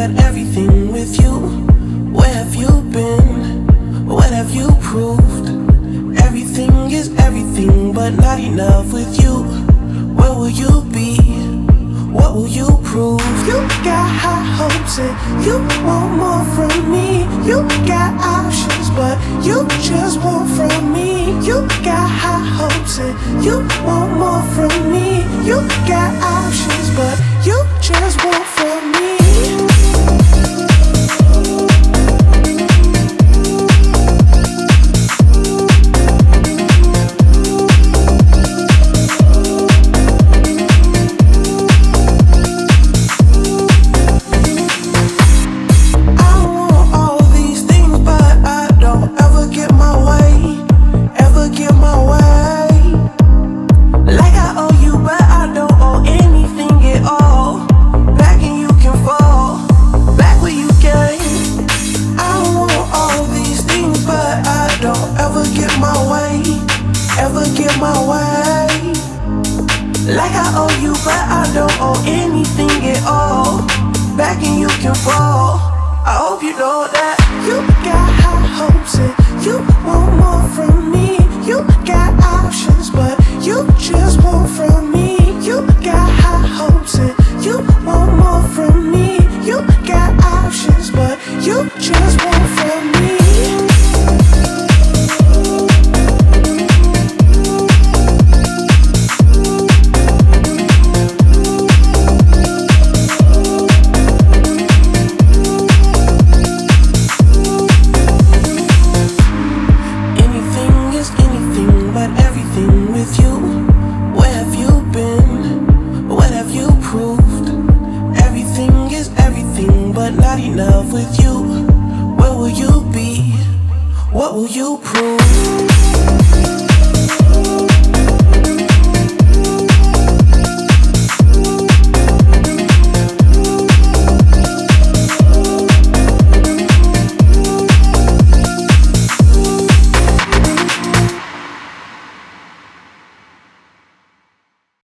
but everything with you. Where have you been? What have you proved? Everything is everything, but not enough with you. Where will you be? What will you prove? You got high hopes and you want more from me. You got options, but you just want from me. You got high hopes and you want more from me. You got options, but my way. Ever get my way. Like I owe you, but I don't owe anything at all. Back and you can fall. I hope you know that you got high hopes and you want more from me. You got options, but you just want but not enough with you. Where will you be? What will you prove?